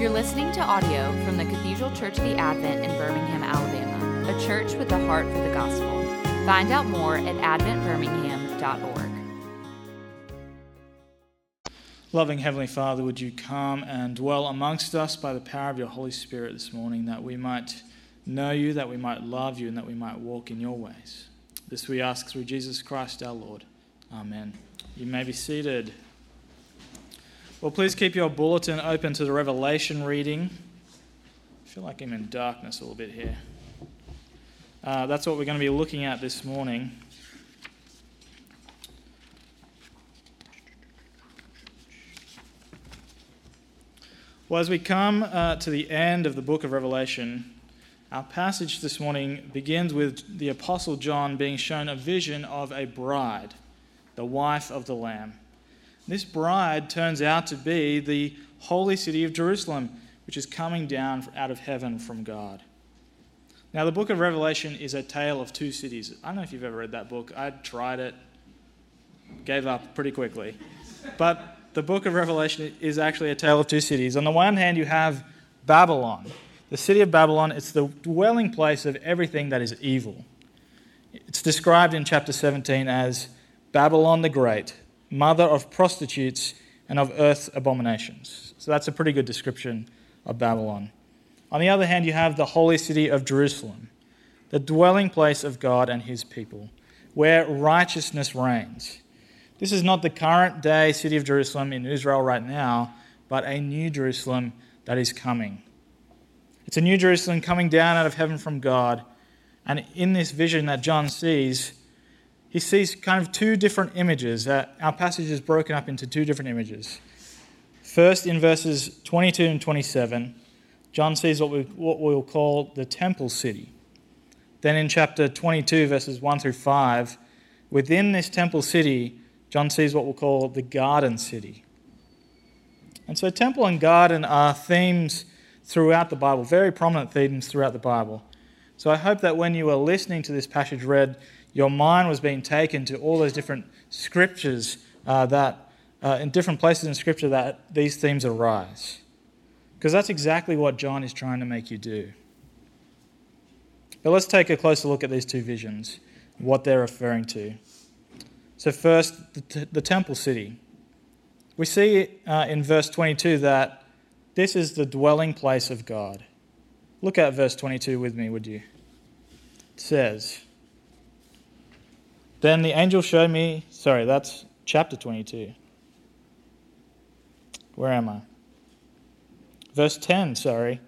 You're listening to audio from the Cathedral Church of the Advent in Birmingham, Alabama, a church with a heart for the gospel. Find out more at adventbirmingham.org. Loving Heavenly Father, would you come and dwell amongst us by the power of your Holy Spirit this morning that we might know you, that we might love you, and that we might walk in your ways. This we ask through Jesus Christ our Lord. Amen. You may be seated. Well, please keep your bulletin open to the Revelation reading. I feel like I'm in darkness a little bit here. Uh, that's what we're going to be looking at this morning. Well, as we come uh, to the end of the book of Revelation, our passage this morning begins with the Apostle John being shown a vision of a bride, the wife of the Lamb. This bride turns out to be the holy city of Jerusalem, which is coming down out of heaven from God. Now, the book of Revelation is a tale of two cities. I don't know if you've ever read that book. I tried it, gave up pretty quickly. But the book of Revelation is actually a tale of two cities. On the one hand, you have Babylon. The city of Babylon, it's the dwelling place of everything that is evil. It's described in chapter 17 as Babylon the Great, mother of prostitutes and of earth's abominations. So that's a pretty good description of Babylon. On the other hand, you have the holy city of Jerusalem, the dwelling place of God and his people, where righteousness reigns. This is not the current day city of Jerusalem in Israel right now, but a new Jerusalem that is coming. It's a new Jerusalem coming down out of heaven from God. And in this vision that John sees, he sees kind of two different images. Uh, our passage is broken up into two different images. First, in verses 22 and 27, John sees what, we, what we'll call the temple city. Then in chapter 22, verses 1 through 5, within this temple city, John sees what we'll call the garden city. And so, temple and garden are themes throughout the Bible, very prominent themes throughout the Bible. So, I hope that when you are listening to this passage read, your mind was being taken to all those different scriptures uh, that, uh, in different places in Scripture, that these themes arise. Because that's exactly what John is trying to make you do. But let's take a closer look at these two visions, what they're referring to. So, first, the, t- the temple city. We see uh, in verse 22 that this is the dwelling place of God. Look at verse 22 with me, would you? It says, then the angel showed me, sorry, that's chapter 22. Where am I? Verse 10, sorry.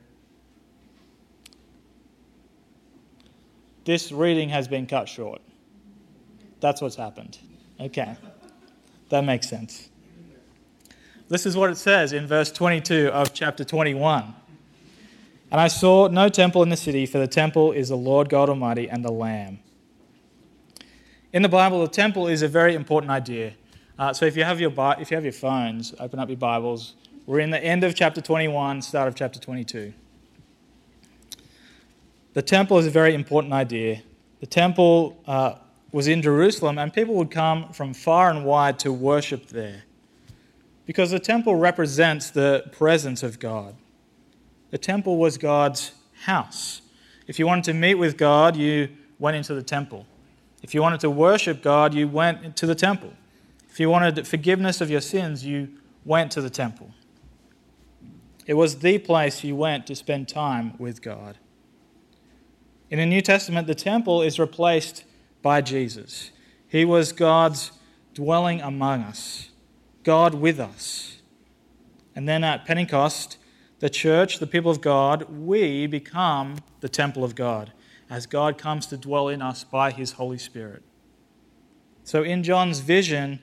This reading has been cut short. That's what's happened. Okay. That makes sense. This is what it says in verse 22 of chapter 21. And I saw no temple in the city, for the temple is the Lord God Almighty and the Lamb. In the Bible, the temple is a very important idea. Uh, so if you have your if you have your phones, open up your Bibles. We're in the end of chapter 21, start of chapter 22. The temple is a very important idea. The temple uh, was in Jerusalem, and people would come from far and wide to worship there. Because the temple represents the presence of God. The temple was God's house. If you wanted to meet with God, you went into the temple. If you wanted to worship God, you went to the temple. If you wanted forgiveness of your sins, you went to the temple. It was the place you went to spend time with God. In the New Testament, the temple is replaced by Jesus. He was God's dwelling among us, God with us. And then at Pentecost, the church, the people of God, we become the temple of God as God comes to dwell in us by his Holy Spirit. So in John's vision,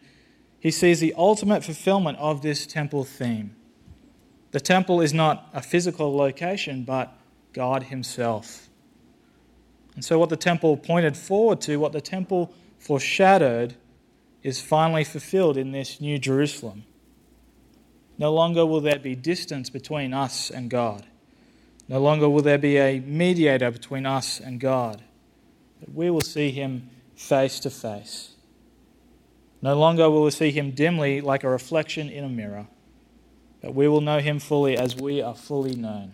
he sees the ultimate fulfillment of this temple theme. The temple is not a physical location, but God himself. And so, what the temple pointed forward to, what the temple foreshadowed, is finally fulfilled in this new Jerusalem. No longer will there be distance between us and God. No longer will there be a mediator between us and God, but we will see him face to face. No longer will we see him dimly like a reflection in a mirror, but we will know him fully as we are fully known.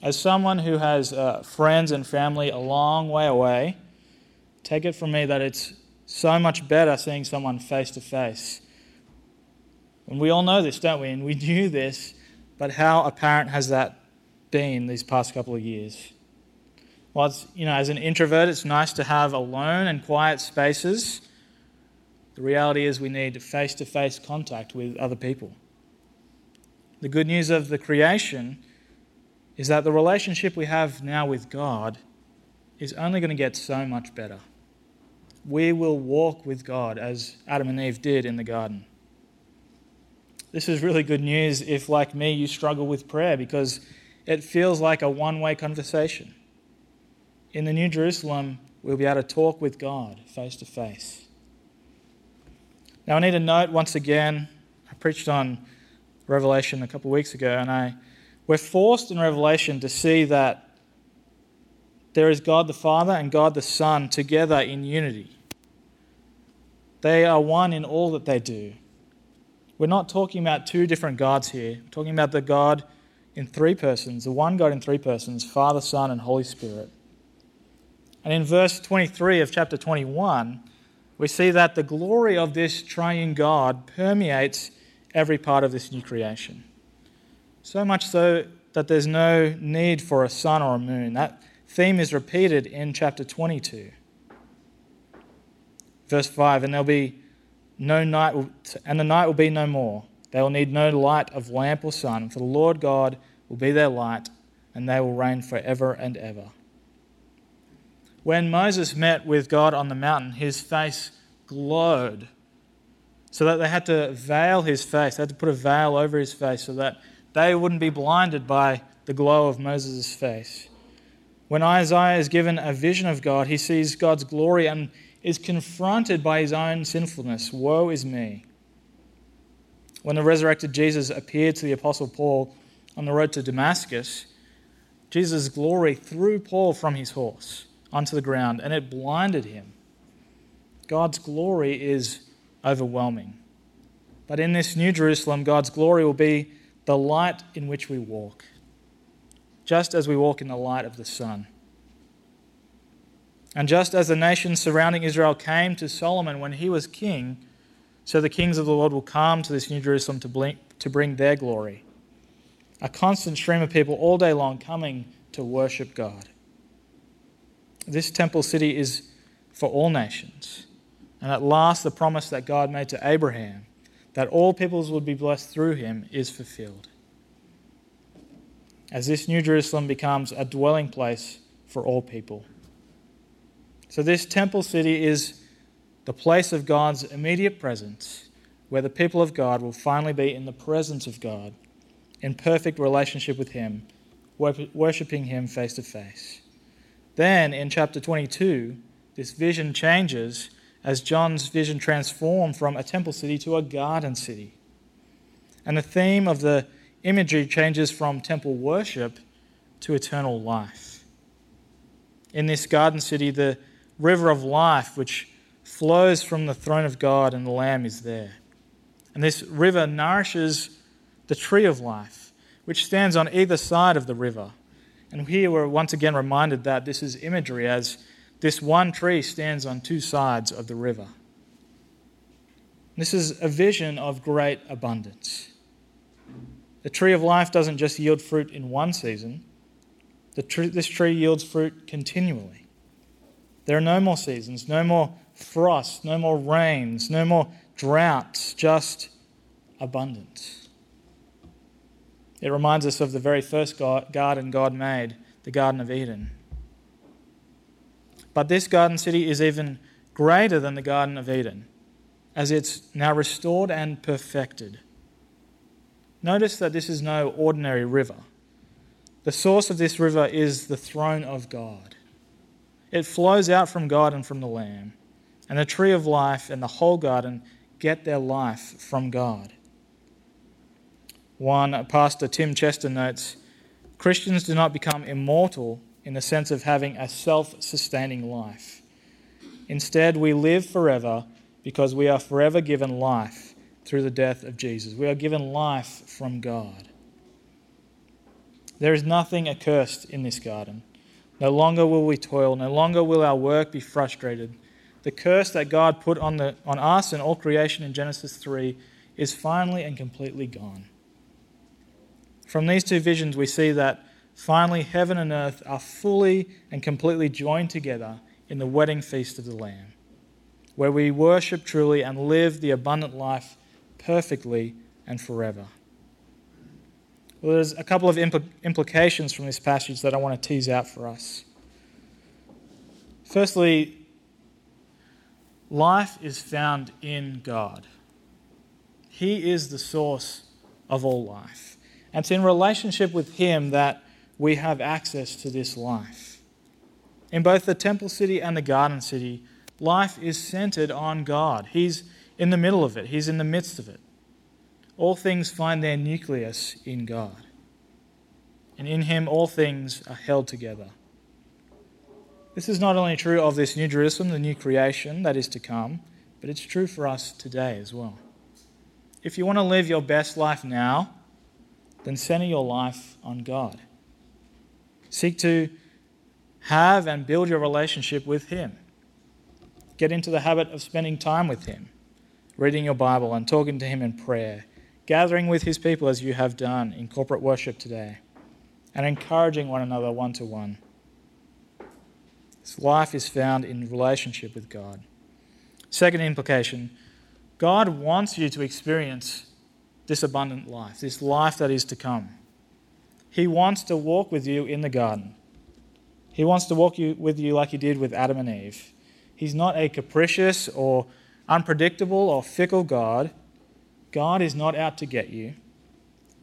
As someone who has uh, friends and family a long way away, take it from me that it's so much better seeing someone face to face. And we all know this, don't we? And we knew this, but how apparent has that been these past couple of years? Well, you know, as an introvert, it's nice to have alone and quiet spaces. The reality is, we need face to face contact with other people. The good news of the creation is that the relationship we have now with God is only going to get so much better. We will walk with God as Adam and Eve did in the garden. This is really good news if, like me, you struggle with prayer because it feels like a one way conversation. In the New Jerusalem, we'll be able to talk with God face to face. Now, I need to note once again, I preached on Revelation a couple of weeks ago, and I we're forced in Revelation to see that there is God the Father and God the Son together in unity. They are one in all that they do. We're not talking about two different gods here. We're talking about the God in three persons, the one God in three persons Father, Son, and Holy Spirit. And in verse 23 of chapter 21, we see that the glory of this triune God permeates every part of this new creation. So much so that there's no need for a sun or a moon. That theme is repeated in chapter 22. Verse 5 And there'll be no night, and the night will be no more. They will need no light of lamp or sun, for the Lord God will be their light, and they will reign forever and ever. When Moses met with God on the mountain, his face glowed, so that they had to veil his face. They had to put a veil over his face so that they wouldn't be blinded by the glow of Moses' face. When Isaiah is given a vision of God, he sees God's glory and is confronted by his own sinfulness. Woe is me. When the resurrected Jesus appeared to the Apostle Paul on the road to Damascus, Jesus' glory threw Paul from his horse onto the ground and it blinded him. God's glory is overwhelming. But in this new Jerusalem, God's glory will be the light in which we walk, just as we walk in the light of the sun. And just as the nations surrounding Israel came to Solomon when he was king, so the kings of the Lord will come to this new Jerusalem to, blink, to bring their glory. A constant stream of people all day long coming to worship God. This temple city is for all nations. And at last, the promise that God made to Abraham that all peoples would be blessed through him is fulfilled. As this New Jerusalem becomes a dwelling place for all people. So, this temple city is the place of God's immediate presence, where the people of God will finally be in the presence of God, in perfect relationship with Him, worshipping Him face to face. Then, in chapter 22, this vision changes as John's vision transformed from a temple city to a garden city. And the theme of the imagery changes from temple worship to eternal life. In this garden city, the river of life, which flows from the throne of God and the Lamb, is there. And this river nourishes the tree of life, which stands on either side of the river. And here we're once again reminded that this is imagery as this one tree stands on two sides of the river. This is a vision of great abundance. The tree of life doesn't just yield fruit in one season, this tree yields fruit continually. There are no more seasons, no more frost, no more rains, no more droughts, just abundance. It reminds us of the very first garden God made, the Garden of Eden. But this garden city is even greater than the Garden of Eden, as it's now restored and perfected. Notice that this is no ordinary river. The source of this river is the throne of God. It flows out from God and from the Lamb, and the tree of life and the whole garden get their life from God. One uh, pastor, Tim Chester, notes Christians do not become immortal in the sense of having a self sustaining life. Instead, we live forever because we are forever given life through the death of Jesus. We are given life from God. There is nothing accursed in this garden. No longer will we toil, no longer will our work be frustrated. The curse that God put on, the, on us and all creation in Genesis 3 is finally and completely gone. From these two visions, we see that finally heaven and earth are fully and completely joined together in the wedding feast of the Lamb, where we worship truly and live the abundant life perfectly and forever. Well, there's a couple of impl- implications from this passage that I want to tease out for us. Firstly, life is found in God. He is the source of all life. And it's in relationship with Him that we have access to this life. In both the temple city and the garden city, life is centered on God. He's in the middle of it, He's in the midst of it. All things find their nucleus in God. And in Him, all things are held together. This is not only true of this New Jerusalem, the new creation that is to come, but it's true for us today as well. If you want to live your best life now, then center your life on God. Seek to have and build your relationship with Him. Get into the habit of spending time with Him, reading your Bible and talking to Him in prayer, gathering with His people as you have done in corporate worship today, and encouraging one another one to one. This life is found in relationship with God. Second implication God wants you to experience this abundant life, this life that is to come. He wants to walk with you in the garden. He wants to walk you, with you like he did with Adam and Eve. He's not a capricious or unpredictable or fickle God. God is not out to get you,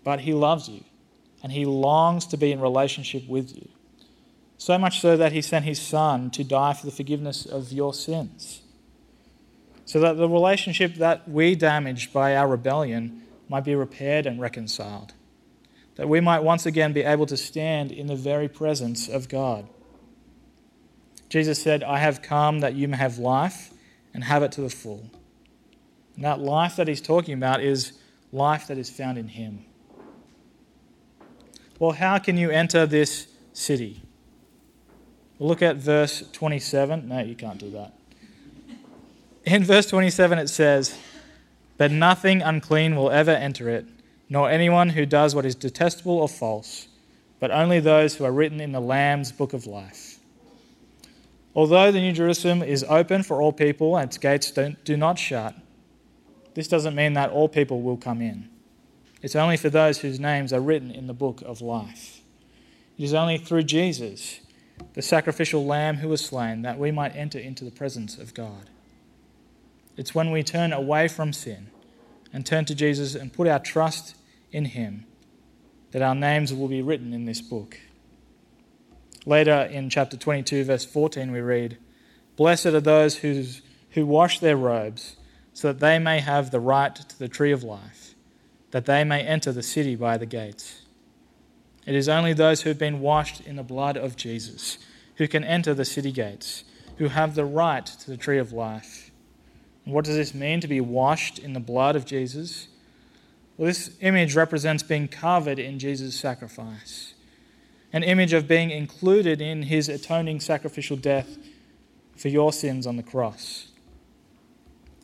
but he loves you and he longs to be in relationship with you. So much so that he sent his son to die for the forgiveness of your sins. So that the relationship that we damaged by our rebellion might be repaired and reconciled. That we might once again be able to stand in the very presence of God. Jesus said, I have come that you may have life and have it to the full. And that life that he's talking about is life that is found in him. Well, how can you enter this city? We'll look at verse 27. No, you can't do that. In verse 27, it says, But nothing unclean will ever enter it, nor anyone who does what is detestable or false, but only those who are written in the Lamb's book of life. Although the New Jerusalem is open for all people and its gates do not shut, this doesn't mean that all people will come in. It's only for those whose names are written in the book of life. It is only through Jesus, the sacrificial lamb who was slain, that we might enter into the presence of God. It's when we turn away from sin and turn to Jesus and put our trust in Him that our names will be written in this book. Later in chapter 22, verse 14, we read, Blessed are those who wash their robes, so that they may have the right to the tree of life, that they may enter the city by the gates. It is only those who have been washed in the blood of Jesus who can enter the city gates, who have the right to the tree of life. What does this mean to be washed in the blood of Jesus? Well, this image represents being covered in Jesus' sacrifice, an image of being included in his atoning sacrificial death for your sins on the cross.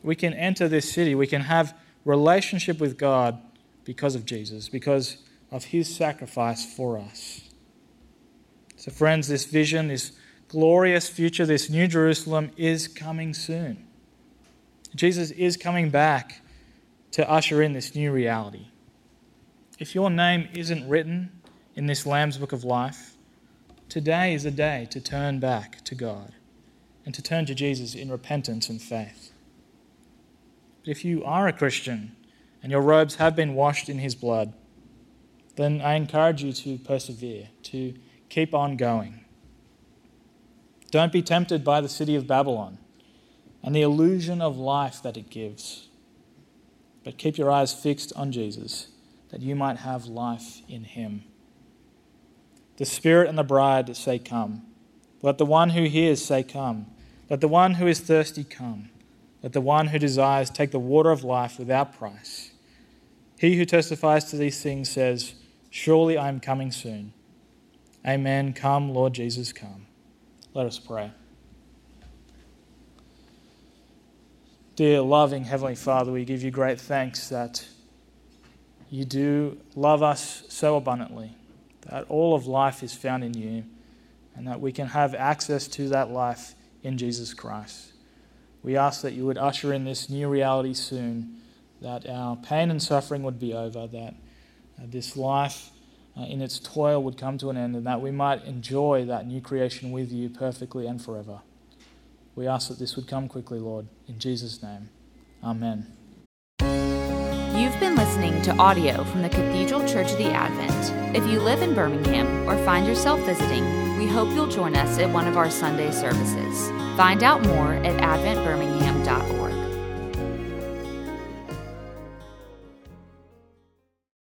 We can enter this city, we can have relationship with God because of Jesus, because of his sacrifice for us. So, friends, this vision, this glorious future, this new Jerusalem is coming soon. Jesus is coming back to usher in this new reality. If your name isn't written in this Lamb's Book of Life, today is a day to turn back to God and to turn to Jesus in repentance and faith. But if you are a Christian and your robes have been washed in his blood, then I encourage you to persevere, to keep on going. Don't be tempted by the city of Babylon and the illusion of life that it gives. But keep your eyes fixed on Jesus, that you might have life in him. The Spirit and the bride say, Come. Let the one who hears say, Come. Let the one who is thirsty come. Let the one who desires take the water of life without price. He who testifies to these things says, Surely I am coming soon. Amen. Come, Lord Jesus, come. Let us pray. Dear loving Heavenly Father, we give you great thanks that you do love us so abundantly, that all of life is found in you, and that we can have access to that life in Jesus Christ. We ask that you would usher in this new reality soon, that our pain and suffering would be over, that uh, this life uh, in its toil would come to an end, and that we might enjoy that new creation with you perfectly and forever. We ask that this would come quickly, Lord, in Jesus' name. Amen. You've been listening to audio from the Cathedral Church of the Advent. If you live in Birmingham or find yourself visiting, we hope you'll join us at one of our Sunday services. Find out more at adventbirmingham.org.